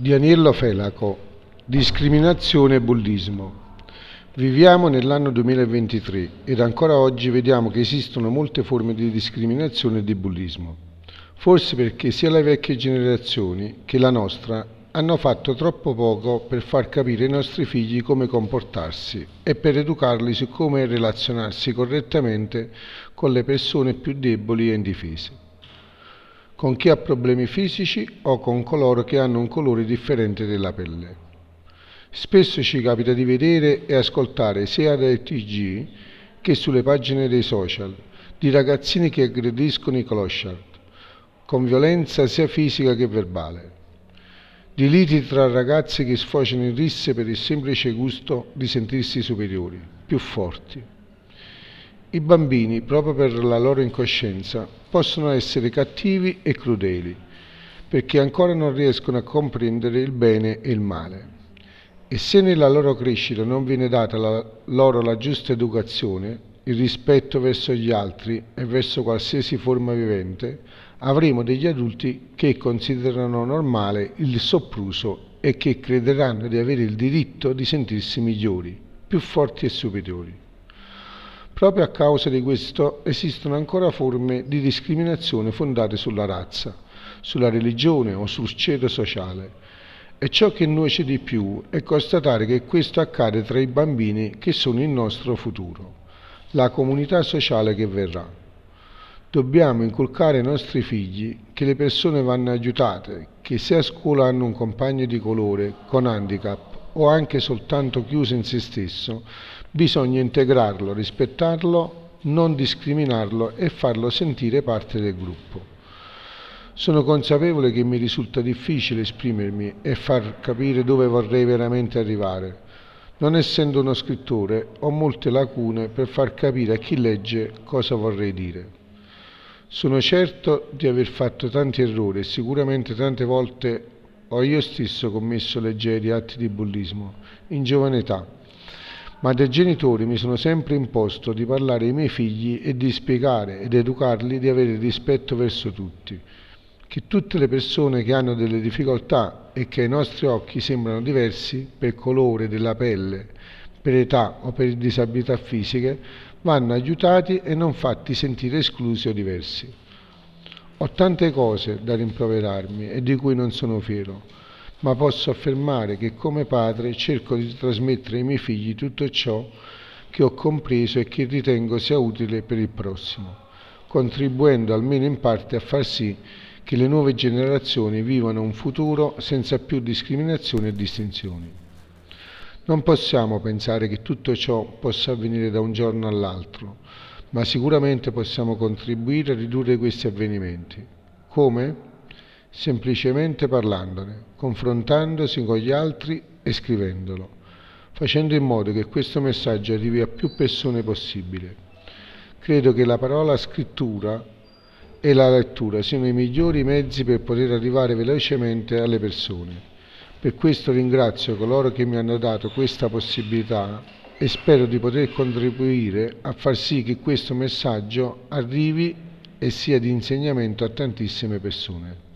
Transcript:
di Aniello Felaco, Discriminazione e bullismo. Viviamo nell'anno 2023 ed ancora oggi vediamo che esistono molte forme di discriminazione e di bullismo. Forse perché sia le vecchie generazioni che la nostra hanno fatto troppo poco per far capire ai nostri figli come comportarsi e per educarli su come relazionarsi correttamente con le persone più deboli e indifese con chi ha problemi fisici o con coloro che hanno un colore differente della pelle. Spesso ci capita di vedere e ascoltare sia dai TG che sulle pagine dei social di ragazzini che aggrediscono i clochard con violenza sia fisica che verbale, di liti tra ragazzi che sfociano in risse per il semplice gusto di sentirsi superiori, più forti. I bambini, proprio per la loro incoscienza, possono essere cattivi e crudeli, perché ancora non riescono a comprendere il bene e il male. E se nella loro crescita non viene data la, loro la giusta educazione, il rispetto verso gli altri e verso qualsiasi forma vivente, avremo degli adulti che considerano normale il sopruso e che crederanno di avere il diritto di sentirsi migliori, più forti e superiori. Proprio a causa di questo esistono ancora forme di discriminazione fondate sulla razza, sulla religione o sul ceto sociale. E ciò che nuoce di più è constatare che questo accade tra i bambini che sono il nostro futuro, la comunità sociale che verrà. Dobbiamo inculcare ai nostri figli che le persone vanno aiutate, che se a scuola hanno un compagno di colore, con handicap o anche soltanto chiuso in se stesso, Bisogna integrarlo, rispettarlo, non discriminarlo e farlo sentire parte del gruppo. Sono consapevole che mi risulta difficile esprimermi e far capire dove vorrei veramente arrivare. Non essendo uno scrittore, ho molte lacune per far capire a chi legge cosa vorrei dire. Sono certo di aver fatto tanti errori e sicuramente tante volte ho io stesso commesso leggeri atti di bullismo, in giovane età ma dai genitori mi sono sempre imposto di parlare ai miei figli e di spiegare ed educarli di avere rispetto verso tutti, che tutte le persone che hanno delle difficoltà e che ai nostri occhi sembrano diversi per colore della pelle, per età o per disabilità fisiche, vanno aiutati e non fatti sentire esclusi o diversi. Ho tante cose da rimproverarmi e di cui non sono fiero ma posso affermare che come padre cerco di trasmettere ai miei figli tutto ciò che ho compreso e che ritengo sia utile per il prossimo, contribuendo almeno in parte a far sì che le nuove generazioni vivano un futuro senza più discriminazioni e distinzioni. Non possiamo pensare che tutto ciò possa avvenire da un giorno all'altro, ma sicuramente possiamo contribuire a ridurre questi avvenimenti. Come? semplicemente parlandone, confrontandosi con gli altri e scrivendolo, facendo in modo che questo messaggio arrivi a più persone possibile. Credo che la parola scrittura e la lettura siano i migliori mezzi per poter arrivare velocemente alle persone. Per questo ringrazio coloro che mi hanno dato questa possibilità e spero di poter contribuire a far sì che questo messaggio arrivi e sia di insegnamento a tantissime persone.